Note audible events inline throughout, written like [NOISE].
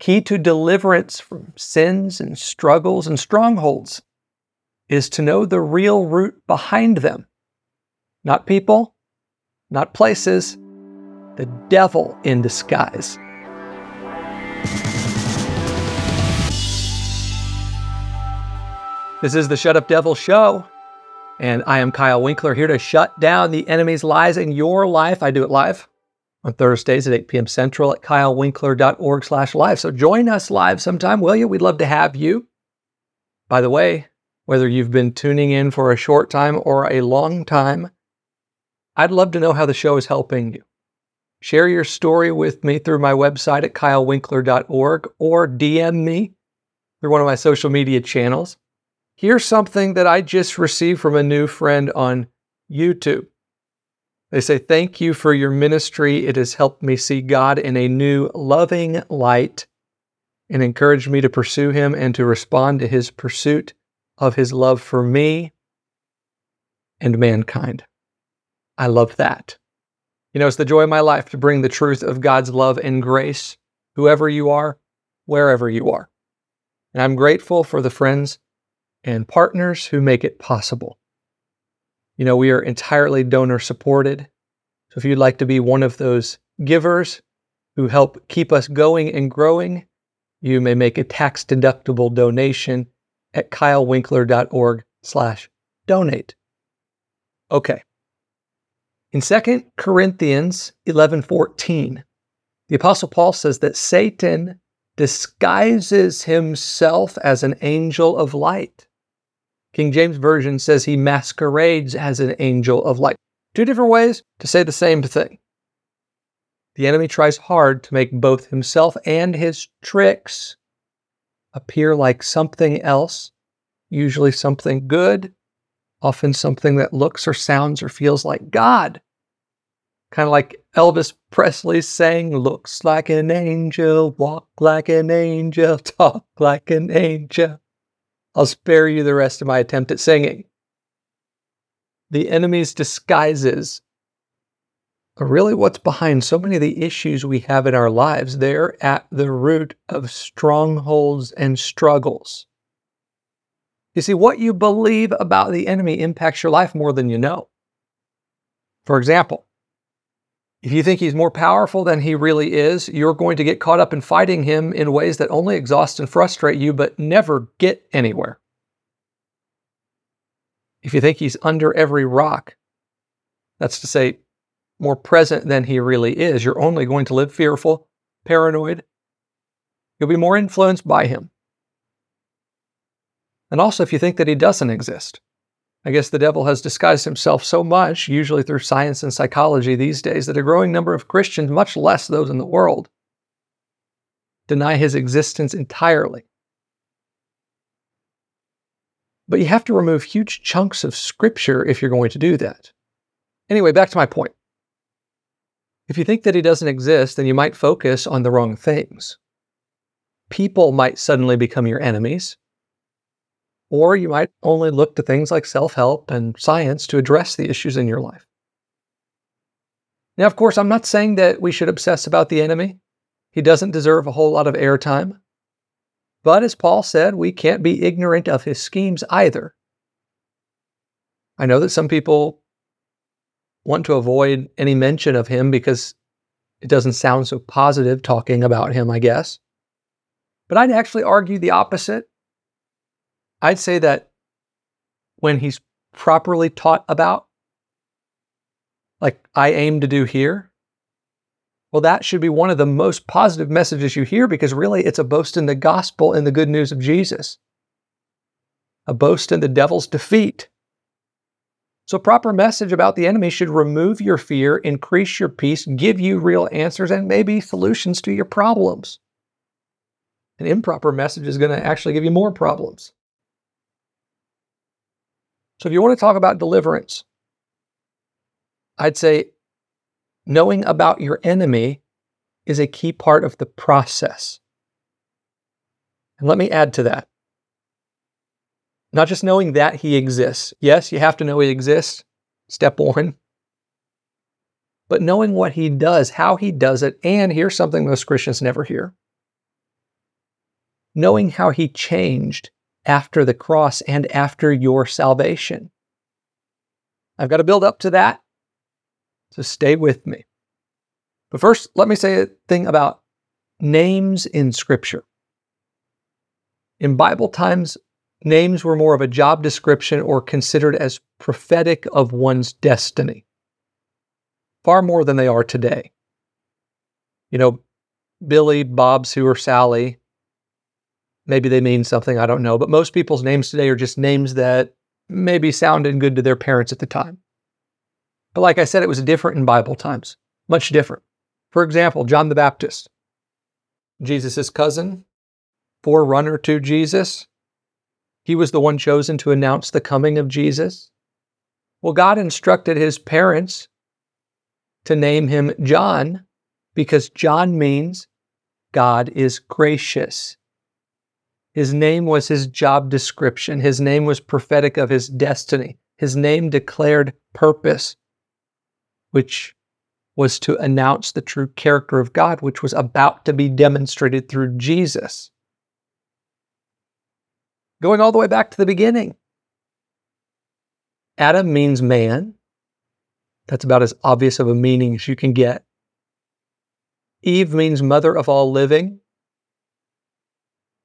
key to deliverance from sins and struggles and strongholds is to know the real root behind them. Not people, not places, the devil in disguise. This is the Shut Up Devil Show, and I am Kyle Winkler here to shut down the enemy's lies in your life. I do it live on Thursdays at 8 p.m. Central at kylewinkler.org slash live. So join us live sometime, will you? We'd love to have you. By the way, whether you've been tuning in for a short time or a long time, I'd love to know how the show is helping you. Share your story with me through my website at kylewinkler.org or DM me through one of my social media channels. Here's something that I just received from a new friend on YouTube. They say, Thank you for your ministry. It has helped me see God in a new, loving light and encouraged me to pursue Him and to respond to His pursuit of His love for me and mankind. I love that. You know, it's the joy of my life to bring the truth of God's love and grace, whoever you are, wherever you are. And I'm grateful for the friends and partners who make it possible. You know, we are entirely donor supported. So if you'd like to be one of those givers who help keep us going and growing, you may make a tax deductible donation at kylewinkler.org slash donate. Okay. In 2 Corinthians 11:14, the apostle Paul says that Satan disguises himself as an angel of light. King James Version says he masquerades as an angel of light. Two different ways to say the same thing. The enemy tries hard to make both himself and his tricks appear like something else, usually something good, often something that looks or sounds or feels like God. Kind of like Elvis Presley saying, Looks like an angel, walk like an angel, [LAUGHS] talk like an angel. I'll spare you the rest of my attempt at singing. The enemy's disguises are really what's behind so many of the issues we have in our lives. They're at the root of strongholds and struggles. You see, what you believe about the enemy impacts your life more than you know. For example, if you think he's more powerful than he really is, you're going to get caught up in fighting him in ways that only exhaust and frustrate you, but never get anywhere. If you think he's under every rock, that's to say, more present than he really is, you're only going to live fearful, paranoid. You'll be more influenced by him. And also, if you think that he doesn't exist, I guess the devil has disguised himself so much, usually through science and psychology these days, that a growing number of Christians, much less those in the world, deny his existence entirely. But you have to remove huge chunks of scripture if you're going to do that. Anyway, back to my point. If you think that he doesn't exist, then you might focus on the wrong things. People might suddenly become your enemies, or you might only look to things like self help and science to address the issues in your life. Now, of course, I'm not saying that we should obsess about the enemy. He doesn't deserve a whole lot of airtime. But as Paul said, we can't be ignorant of his schemes either. I know that some people want to avoid any mention of him because it doesn't sound so positive talking about him, I guess. But I'd actually argue the opposite. I'd say that when he's properly taught about, like I aim to do here, well, that should be one of the most positive messages you hear because really it's a boast in the gospel and the good news of Jesus, a boast in the devil's defeat. So, proper message about the enemy should remove your fear, increase your peace, give you real answers, and maybe solutions to your problems. An improper message is going to actually give you more problems. So if you want to talk about deliverance, I'd say knowing about your enemy is a key part of the process. And let me add to that. Not just knowing that he exists. Yes, you have to know he exists, step one. But knowing what he does, how he does it, and here's something most Christians never hear knowing how he changed after the cross and after your salvation. I've got to build up to that, so stay with me. But first, let me say a thing about names in Scripture. In Bible times, names were more of a job description or considered as prophetic of one's destiny, far more than they are today. You know, Billy, Bob, Sue, or Sally, maybe they mean something, I don't know, but most people's names today are just names that maybe sounded good to their parents at the time. But like I said, it was different in Bible times, much different. For example, John the Baptist, Jesus' cousin, forerunner to Jesus. He was the one chosen to announce the coming of Jesus. Well, God instructed his parents to name him John because John means God is gracious. His name was his job description. His name was prophetic of his destiny. His name declared purpose, which was to announce the true character of God, which was about to be demonstrated through Jesus. Going all the way back to the beginning. Adam means man. That's about as obvious of a meaning as you can get. Eve means mother of all living.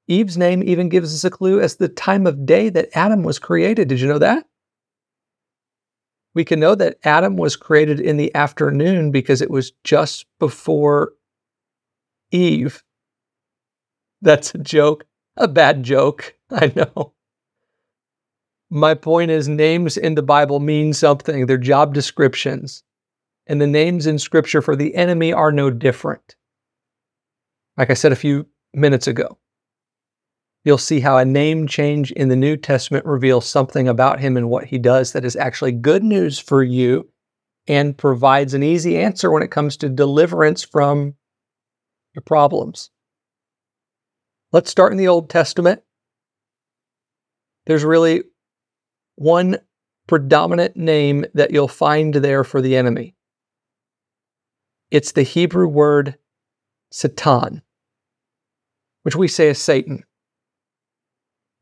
Eve's name even gives us a clue as the time of day that Adam was created. Did you know that? We can know that Adam was created in the afternoon because it was just before Eve. That's a joke, a bad joke, [LAUGHS] I know. My point is, names in the Bible mean something, they're job descriptions. And the names in Scripture for the enemy are no different. Like I said a few minutes ago, you'll see how a name change in the New Testament reveals something about him and what he does that is actually good news for you and provides an easy answer when it comes to deliverance from your problems. Let's start in the Old Testament. There's really one predominant name that you'll find there for the enemy. It's the Hebrew word Satan, which we say is Satan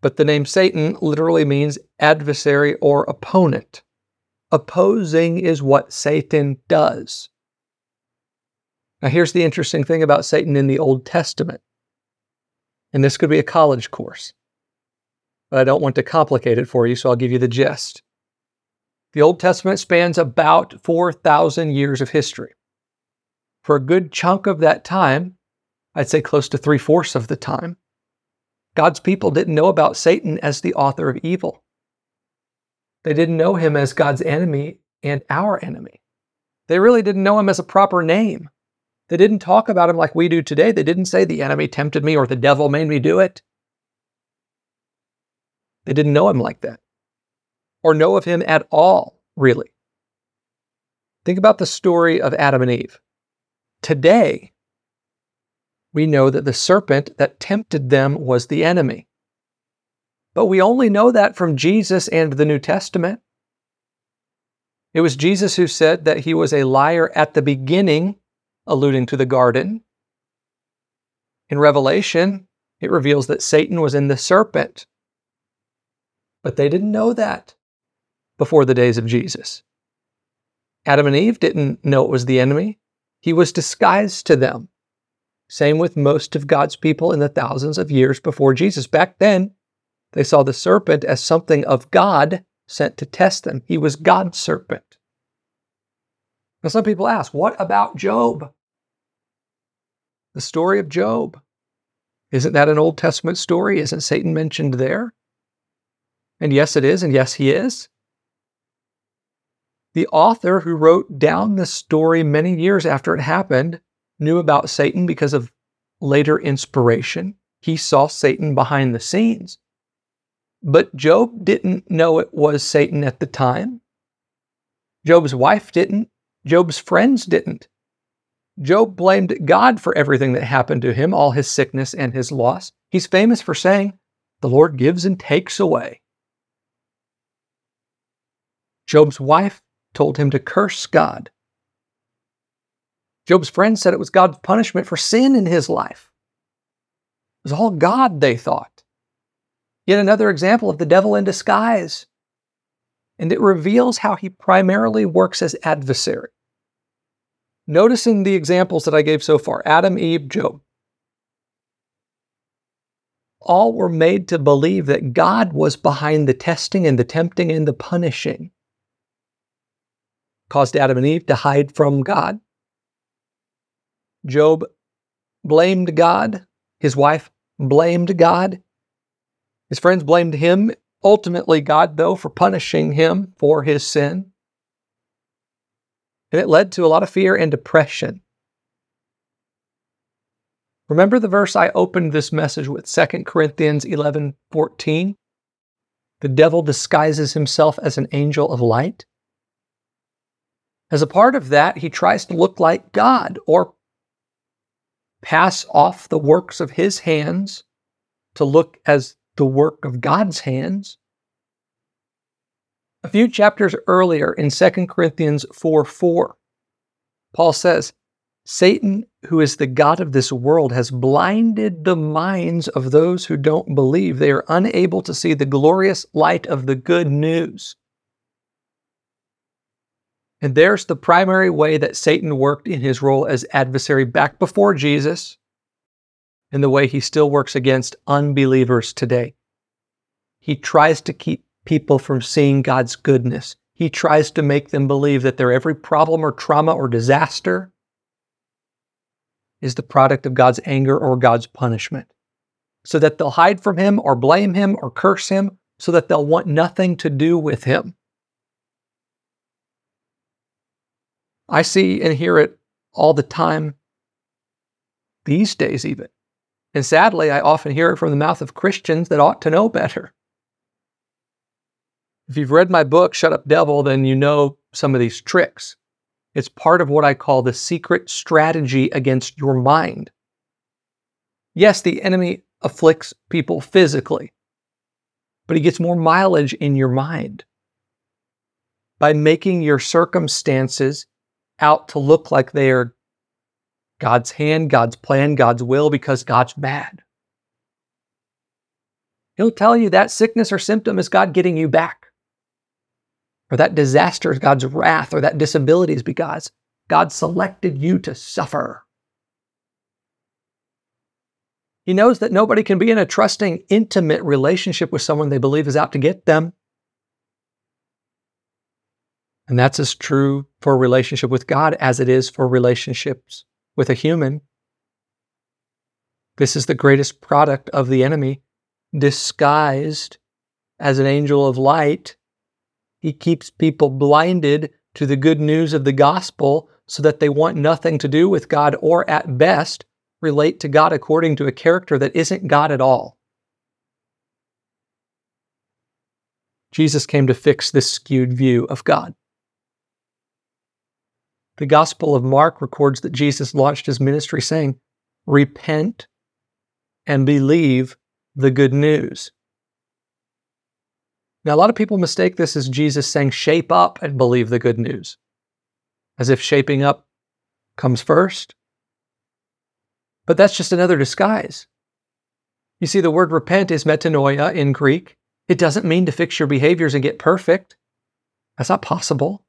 but the name Satan literally means adversary or opponent. Opposing is what Satan does. Now, here's the interesting thing about Satan in the Old Testament. And this could be a college course, but I don't want to complicate it for you, so I'll give you the gist. The Old Testament spans about 4,000 years of history. For a good chunk of that time, I'd say close to three fourths of the time, God's people didn't know about Satan as the author of evil. They didn't know him as God's enemy and our enemy. They really didn't know him as a proper name. They didn't talk about him like we do today. They didn't say the enemy tempted me or the devil made me do it. They didn't know him like that or know of him at all, really. Think about the story of Adam and Eve. Today, we know that the serpent that tempted them was the enemy. But we only know that from Jesus and the New Testament. It was Jesus who said that he was a liar at the beginning, alluding to the garden. In Revelation, it reveals that Satan was in the serpent. But they didn't know that before the days of Jesus. Adam and Eve didn't know it was the enemy, he was disguised to them. Same with most of God's people in the thousands of years before Jesus. Back then, they saw the serpent as something of God sent to test them. He was God's serpent. Now, some people ask, what about Job? The story of Job. Isn't that an Old Testament story? Isn't Satan mentioned there? And yes, it is, and yes, he is. The author who wrote down the story many years after it happened knew about Satan because of later inspiration. He saw Satan behind the scenes. But Job didn't know it was Satan at the time. Job's wife didn't. Job's friends didn't. Job blamed God for everything that happened to him, all his sickness and his loss. He's famous for saying, The Lord gives and takes away. Job's wife told him to curse God. Job's friends said it was God's punishment for sin in his life. It was all God, they thought. Yet another example of the devil in disguise. And it reveals how he primarily works as adversary. Noticing the examples that I gave so far Adam, Eve, Job. All were made to believe that God was behind the testing and the tempting and the punishing. Caused Adam and Eve to hide from God. Job blamed God. His wife blamed God. His friends blamed him, ultimately, God, though, for punishing him for his sin. And it led to a lot of fear and depression. Remember the verse I opened this message with, 2 Corinthians 11 14? The devil disguises himself as an angel of light. As a part of that, he tries to look like God or pass off the works of his hands to look as the work of God's hands. A few chapters earlier in 2 Corinthians 4 4, Paul says, Satan, who is the God of this world, has blinded the minds of those who don't believe. They are unable to see the glorious light of the good news. And there's the primary way that Satan worked in his role as adversary back before Jesus, and the way he still works against unbelievers today. He tries to keep people from seeing God's goodness. He tries to make them believe that their every problem or trauma or disaster is the product of God's anger or God's punishment, so that they'll hide from him or blame him or curse him, so that they'll want nothing to do with him. I see and hear it all the time, these days, even. And sadly, I often hear it from the mouth of Christians that ought to know better. If you've read my book, Shut Up Devil, then you know some of these tricks. It's part of what I call the secret strategy against your mind. Yes, the enemy afflicts people physically, but he gets more mileage in your mind. By making your circumstances out to look like they are God's hand, God's plan, God's will because God's mad. He'll tell you that sickness or symptom is God getting you back. Or that disaster is God's wrath, or that disability is because God selected you to suffer. He knows that nobody can be in a trusting, intimate relationship with someone they believe is out to get them. And that's as true for a relationship with God as it is for relationships with a human. This is the greatest product of the enemy, disguised as an angel of light. He keeps people blinded to the good news of the gospel so that they want nothing to do with God or, at best, relate to God according to a character that isn't God at all. Jesus came to fix this skewed view of God. The Gospel of Mark records that Jesus launched his ministry saying, Repent and believe the good news. Now, a lot of people mistake this as Jesus saying, Shape up and believe the good news, as if shaping up comes first. But that's just another disguise. You see, the word repent is metanoia in Greek. It doesn't mean to fix your behaviors and get perfect. That's not possible.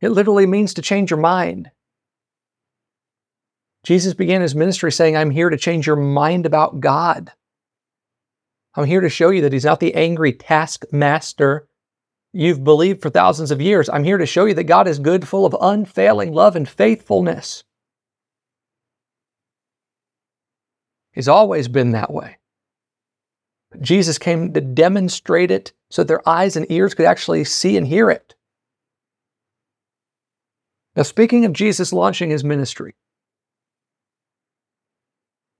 It literally means to change your mind. Jesus began his ministry saying, I'm here to change your mind about God. I'm here to show you that he's not the angry taskmaster you've believed for thousands of years. I'm here to show you that God is good, full of unfailing love and faithfulness. He's always been that way. But Jesus came to demonstrate it so that their eyes and ears could actually see and hear it. Now, speaking of Jesus launching his ministry,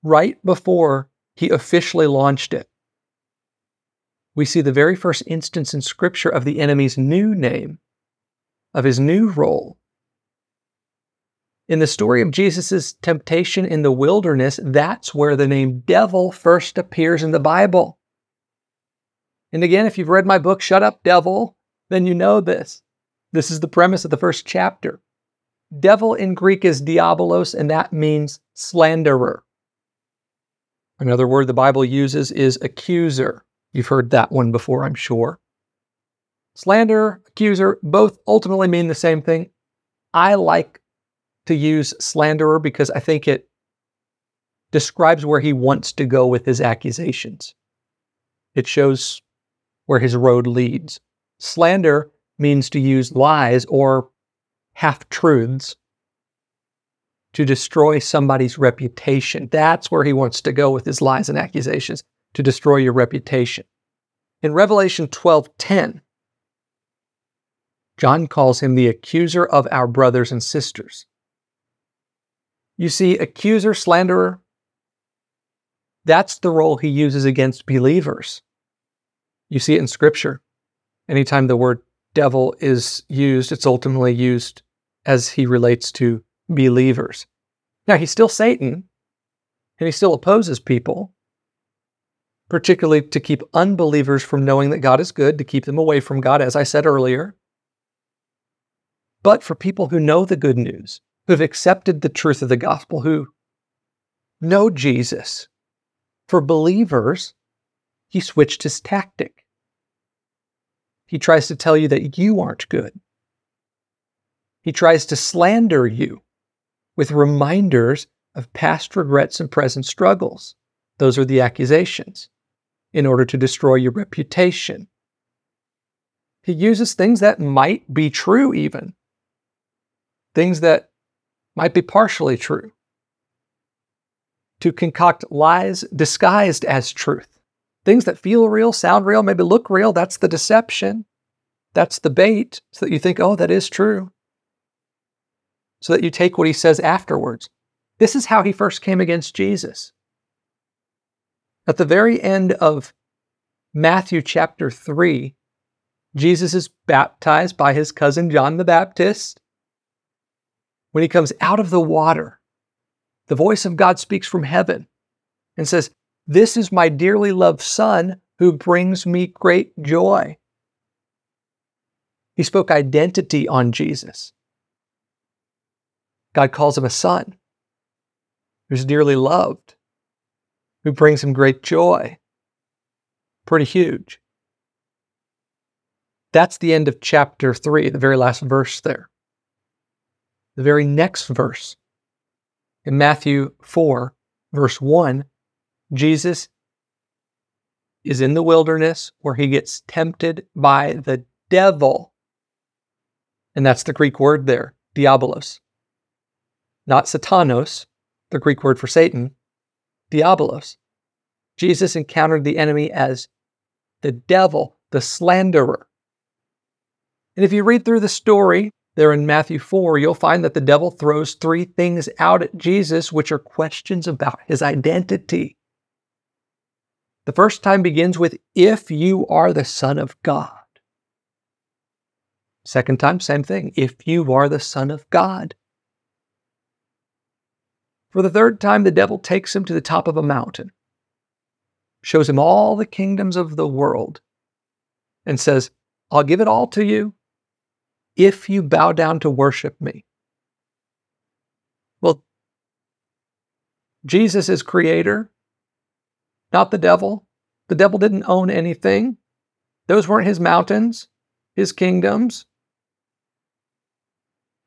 right before he officially launched it, we see the very first instance in Scripture of the enemy's new name, of his new role. In the story of Jesus' temptation in the wilderness, that's where the name devil first appears in the Bible. And again, if you've read my book, Shut Up, Devil, then you know this. This is the premise of the first chapter. Devil in Greek is diabolos, and that means slanderer. Another word the Bible uses is accuser. You've heard that one before, I'm sure. Slander, accuser, both ultimately mean the same thing. I like to use slanderer because I think it describes where he wants to go with his accusations. It shows where his road leads. Slander means to use lies or half truths to destroy somebody's reputation. That's where he wants to go with his lies and accusations, to destroy your reputation. In Revelation 12:10, John calls him the accuser of our brothers and sisters. You see, accuser, slanderer, that's the role he uses against believers. You see it in Scripture. Anytime the word devil is used, it's ultimately used as he relates to believers. Now, he's still Satan, mm-hmm. and he still opposes people, particularly to keep unbelievers from knowing that God is good, to keep them away from God, as I said earlier. But for people who know the good news, who have accepted the truth of the gospel, who know Jesus, for believers, he switched his tactic. He tries to tell you that you aren't good. He tries to slander you with reminders of past regrets and present struggles. Those are the accusations in order to destroy your reputation. He uses things that might be true, even things that might be partially true, to concoct lies disguised as truth. Things that feel real, sound real, maybe look real, that's the deception. That's the bait, so that you think, oh, that is true. So that you take what he says afterwards. This is how he first came against Jesus. At the very end of Matthew chapter 3, Jesus is baptized by his cousin John the Baptist. When he comes out of the water, the voice of God speaks from heaven and says, This is my dearly loved Son who brings me great joy. He spoke identity on Jesus. God calls him a son who's dearly loved, who brings him great joy. Pretty huge. That's the end of chapter 3, the very last verse there. The very next verse in Matthew 4, verse 1, Jesus is in the wilderness where he gets tempted by the devil. And that's the Greek word there, diabolos. Not satanos, the Greek word for Satan, diabolos. Jesus encountered the enemy as the devil, the slanderer. And if you read through the story, there in Matthew 4, you'll find that the devil throws three things out at Jesus, which are questions about his identity. The first time begins with, if you are the Son of God. Second time, same thing, if you are the Son of God. For the third time, the devil takes him to the top of a mountain, shows him all the kingdoms of the world, and says, I'll give it all to you if you bow down to worship me. Well, Jesus is creator, not the devil. The devil didn't own anything. Those weren't his mountains, his kingdoms.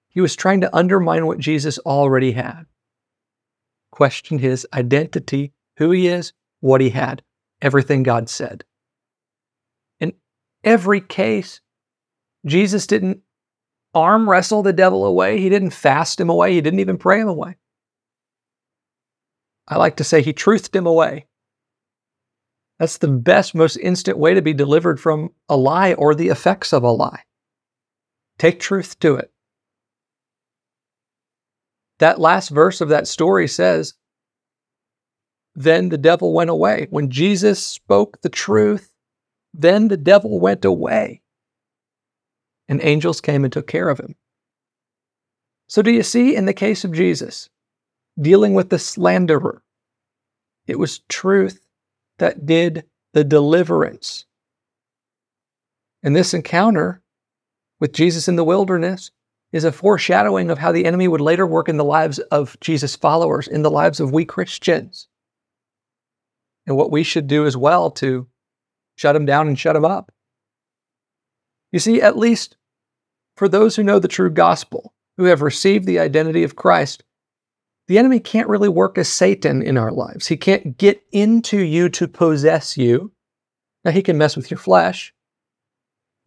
He was trying to undermine what Jesus already had, question his identity, who he is, what he had, everything God said. In every case, Jesus didn't arm wrestle the devil away. He didn't fast him away. He didn't even pray him away. I like to say he truthed him away. That's the best, most instant way to be delivered from a lie or the effects of a lie. Take truth to it. That last verse of that story says, Then the devil went away. When Jesus spoke the truth, then the devil went away and angels came and took care of him. So, do you see in the case of Jesus, dealing with the slanderer, it was truth that did the deliverance. And this encounter with Jesus in the wilderness is a foreshadowing of how the enemy would later work in the lives of Jesus' followers, in the lives of we Christians. and what we should do as well to shut him down and shut him up. You see, at least for those who know the true gospel, who have received the identity of Christ, the enemy can't really work as Satan in our lives. He can't get into you to possess you. Now, he can mess with your flesh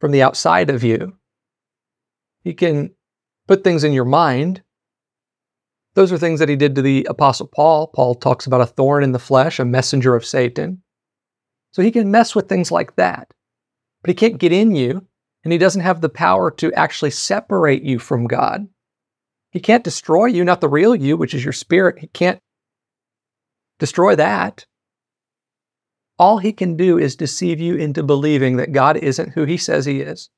from the outside of you. He can put things in your mind. Those are things that he did to the Apostle Paul. Paul talks about a thorn in the flesh, a messenger of Satan. So he can mess with things like that. But he can't get in you, and he doesn't have the power to actually separate you from God. He can't destroy you, not the real you, which is your spirit. He can't destroy that. All he can do is deceive you into believing that God isn't who he says he is,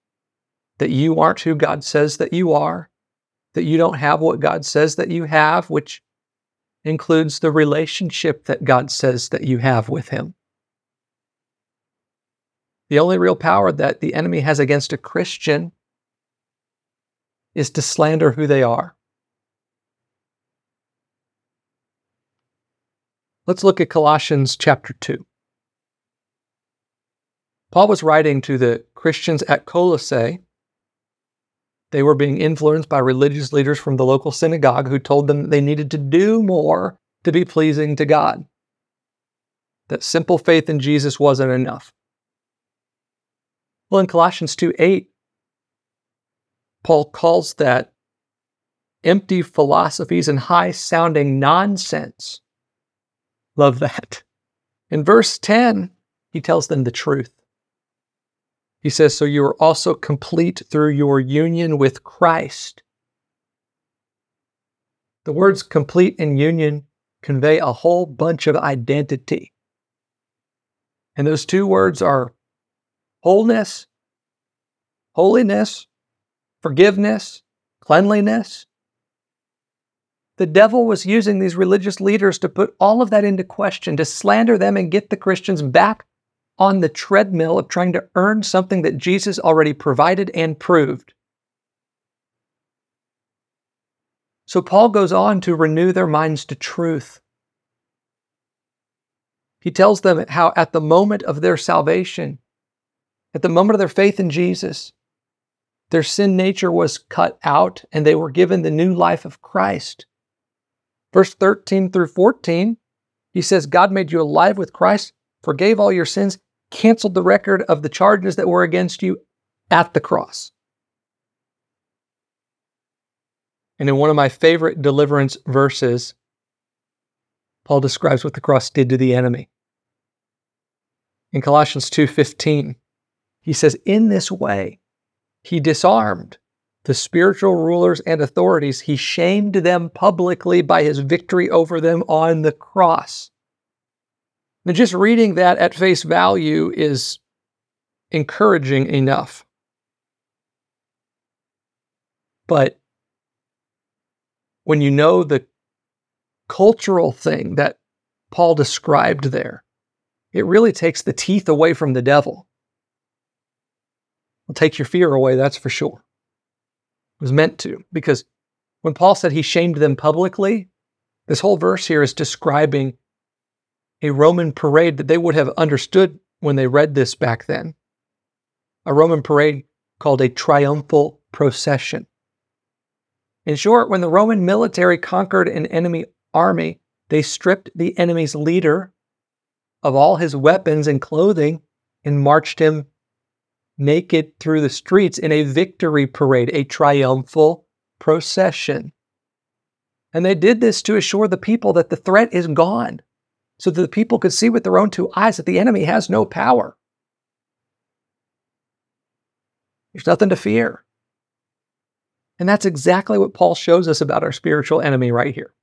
that you aren't who God says that you are, that you don't have what God says that you have, which includes the relationship that God says that you have with him. The only real power that the enemy has against a Christian is to slander who they are. Let's look at Colossians chapter 2. Paul was writing to the Christians at Colossae. They were being influenced by religious leaders from the local synagogue who told them they needed to do more to be pleasing to God. That simple faith in Jesus wasn't enough. Well, in Colossians 2 8, Paul calls that empty philosophies and high sounding nonsense Love that. In verse 10, he tells them the truth. He says, So you are also complete through your union with Christ. The words complete and union convey a whole bunch of identity. And those two words are wholeness, holiness, forgiveness, cleanliness, the devil was using these religious leaders to put all of that into question, to slander them and get the Christians back on the treadmill of trying to earn something that Jesus already provided and proved. So Paul goes on to renew their minds to truth. He tells them how, at the moment of their salvation, at the moment of their faith in Jesus, their sin nature was cut out and they were given the new life of Christ. Verse 13 through 14, he says, God made you alive with Christ, forgave all your sins, canceled the record of the charges that were against you at the cross. And in one of my favorite deliverance verses, Paul describes what the cross did to the enemy. In Colossians 2:15, he says, "In this way he disarmed the spiritual rulers and authorities, he shamed them publicly by his victory over them on the cross. Now, just reading that at face value is encouraging enough. But when you know the cultural thing that Paul described there, it really takes the teeth away from the devil. Will take your fear away, that's for sure It was meant to. Because when Paul said he shamed them publicly, this whole verse here is describing a Roman parade that they would have understood when they read this back then. A Roman parade called a triumphal procession. In short, when the Roman military conquered an enemy army, they stripped the enemy's leader of all his weapons and clothing and marched him naked through the streets in a victory parade, a triumphal procession. And they did this to assure the people that the threat is gone, so that the people could see with their own two eyes that the enemy has no power. There's nothing to fear. And that's exactly what Paul shows us about our spiritual enemy right here.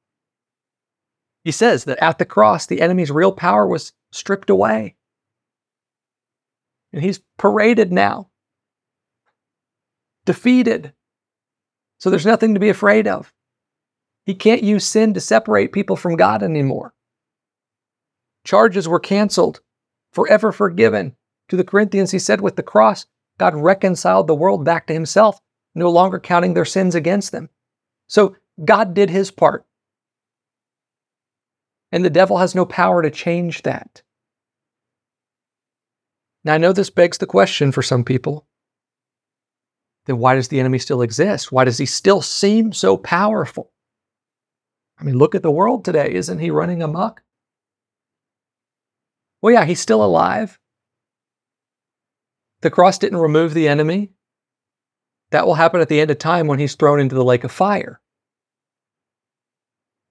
He says that at the cross, the enemy's real power was stripped away. And he's paraded now, defeated. So there's nothing to be afraid of. He can't use sin to separate people from God anymore. Charges were canceled, forever forgiven. To the Corinthians, he said, with the cross, God reconciled the world back to himself, no longer counting their sins against them. So God did his part. And the devil has no power to change that. Now, I know this begs the question for some people then why does the enemy still exist? Why does he still seem so powerful? I mean, look at the world today. Isn't he running amok? Well, yeah, he's still alive. The cross didn't remove the enemy. That will happen at the end of time when he's thrown into the lake of fire.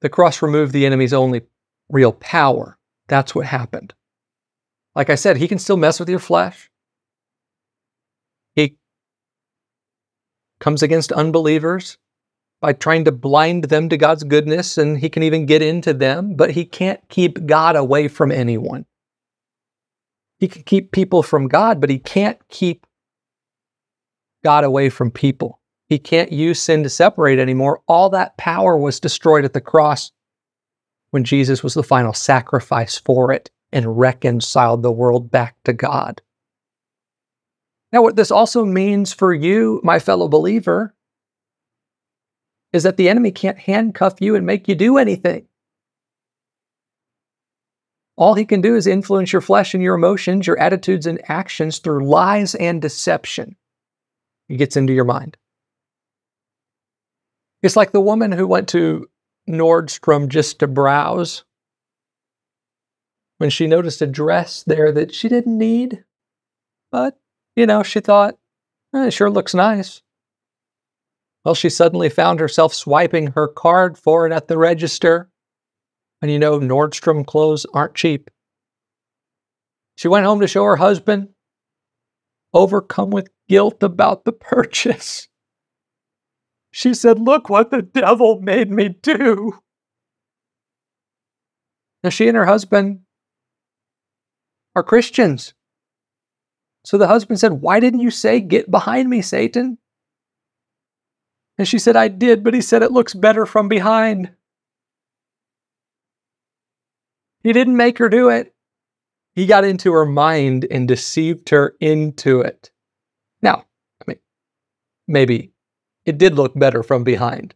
The cross removed the enemy's only real power. That's what happened. Like I said, he can still mess with your flesh. He comes against unbelievers by trying to blind them to God's goodness, and he can even get into them, but he can't keep God away from anyone. He can keep people from God, but he can't keep God away from people. He can't use sin to separate anymore. All that power was destroyed at the cross when Jesus was the final sacrifice for it and reconciled the world back to God. Now, what this also means for you, my fellow believer, is that the enemy can't handcuff you and make you do anything. All he can do is influence your flesh and your emotions, your attitudes and actions through lies and deception. He gets into your mind. It's like the woman who went to Nordstrom just to browse when she noticed a dress there that she didn't need. But, you know, she thought, eh, it sure looks nice. Well, she suddenly found herself swiping her card for it at the register. And you know, Nordstrom clothes aren't cheap. She went home to show her husband, overcome with guilt about the purchase. [LAUGHS] She said, Look what the devil made me do. Now, she and her husband are Christians. So the husband said, Why didn't you say, Get behind me, Satan? And she said, I did, but he said it looks better from behind. He didn't make her do it. He got into her mind and deceived her into it. Now, I mean, maybe it did look better from behind.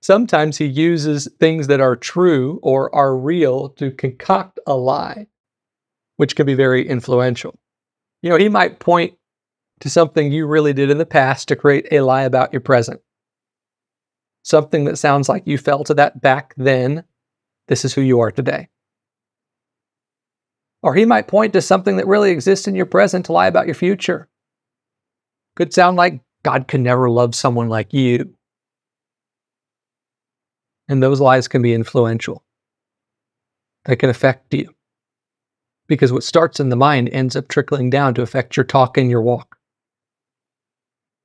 Sometimes he uses things that are true or are real to concoct a lie which can be very influential. You know, he might point to something you really did in the past to create a lie about your present. Something that sounds like you fell to that back then. This is who you are today. Or he might point to something that really exists in your present to lie about your future. Could sound like God could never love someone like you. And those lies can be influential. They can affect you because what starts in the mind ends up trickling down to affect your talk and your walk.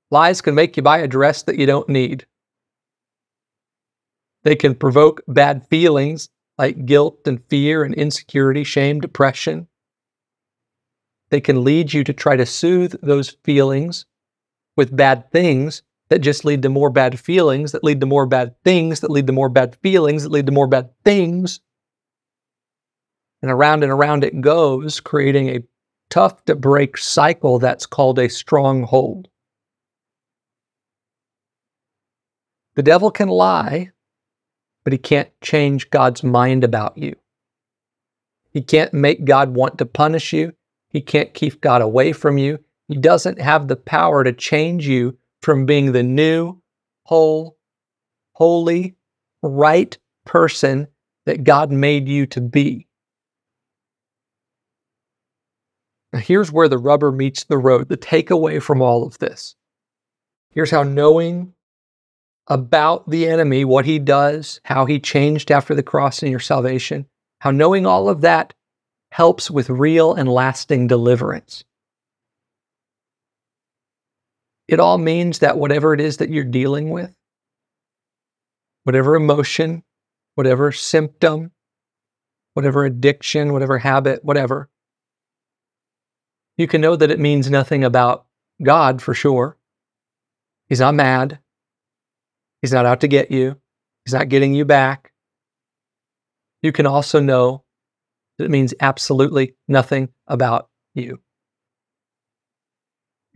Lies can make you buy a dress that you don't need. They can provoke bad feelings like guilt and fear and insecurity, shame, depression. They can lead you to try to soothe those feelings with bad things that just lead to more bad feelings, that lead to more bad things, that lead to more bad feelings, that lead to more bad things. And around and around it goes, creating a tough to break cycle that's called a stronghold. The devil can lie, but he can't change God's mind about you. He can't make God want to punish you. He can't keep God away from you. He doesn't have the power to change you from being the new, whole, holy, right person that God made you to be. Now, here's where the rubber meets the road, the takeaway from all of this. Here's how knowing about the enemy, what he does, how he changed after the cross and your salvation, how knowing all of that helps with real and lasting deliverance. It all means that whatever it is that you're dealing with, whatever emotion, whatever symptom, whatever addiction, whatever habit, whatever, you can know that it means nothing about God for sure. He's not mad. He's not out to get you. He's not getting you back. You can also know that it means absolutely nothing about you.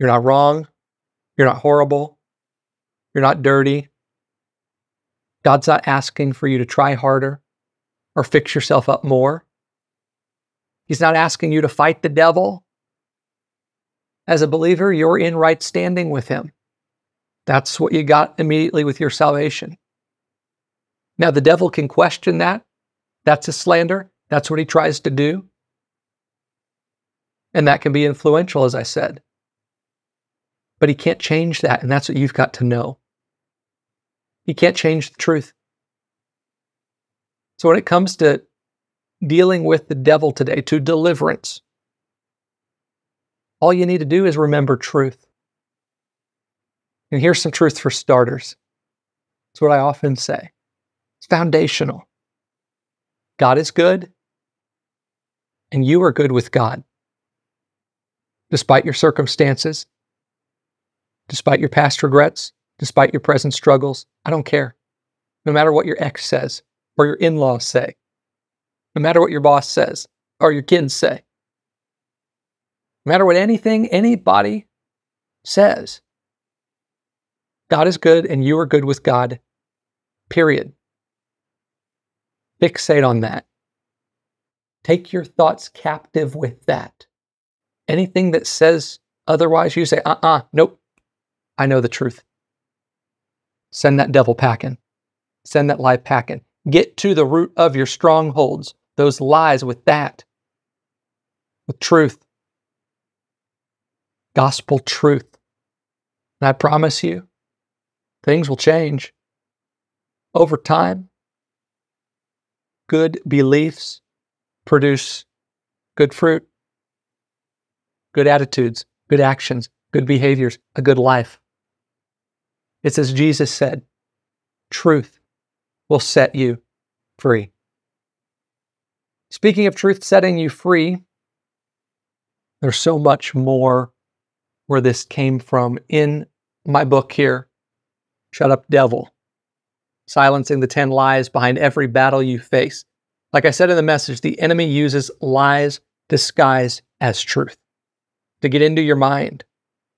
You're not wrong. You're not horrible. You're not dirty. God's not asking for you to try harder or fix yourself up more. He's not asking you to fight the devil As a believer, you're in right standing with Him. That's what you got immediately with your salvation. Now, the devil can question that. That's a slander. That's what he tries to do. And that can be influential, as I said. But he can't change that. And that's what you've got to know. He can't change the truth. So when it comes to dealing with the devil today, to deliverance, all you need to do is remember truth. And here's some truth for starters. It's what I often say. It's foundational. God is good, and you are good with God. Despite your circumstances, despite your past regrets, despite your present struggles, I don't care. No matter what your ex says or your in laws say, no matter what your boss says or your kids say, no matter what anything anybody says, God is good and you are good with God, period. Fixate on that. Take your thoughts captive with that. Anything that says otherwise, you say, uh uh-uh, uh, nope, I know the truth. Send that devil packing. Send that lie packing. Get to the root of your strongholds, those lies with that, with truth, gospel truth. And I promise you, things will change over time. Good beliefs produce good fruit, good attitudes, good actions, good behaviors, a good life. It's as Jesus said truth will set you free. Speaking of truth setting you free, there's so much more where this came from in my book here, Shut Up Devil Silencing the 10 Lies Behind Every Battle You Face. Like I said in the message, the enemy uses lies disguised as truth to get into your mind.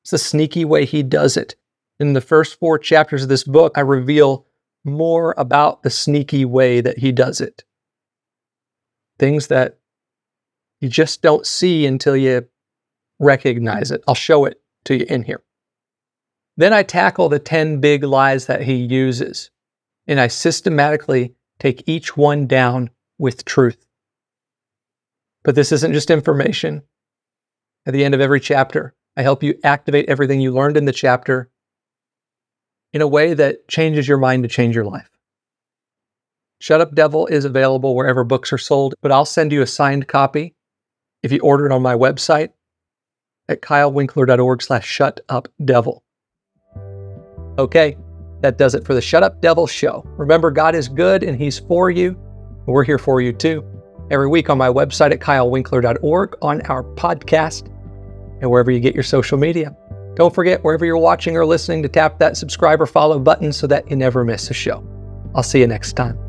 It's a sneaky way he does it. In the first four chapters of this book, I reveal more about the sneaky way that he does it. Things that you just don't see until you recognize it. I'll show it to you in here. Then I tackle the 10 big lies that he uses, and I systematically take each one down with truth. But this isn't just information. At the end of every chapter, I help you activate everything you learned in the chapter in a way that changes your mind to change your life. Shut Up Devil is available wherever books are sold, but I'll send you a signed copy if you order it on my website at kylewinkler.org slash shutupdevil. Okay, that does it for the Shut Up Devil show. Remember, God is good and He's for you. We're here for you too. Every week on my website at kylewinkler.org, on our podcast, and wherever you get your social media. Don't forget, wherever you're watching or listening, to tap that subscribe or follow button so that you never miss a show. I'll see you next time.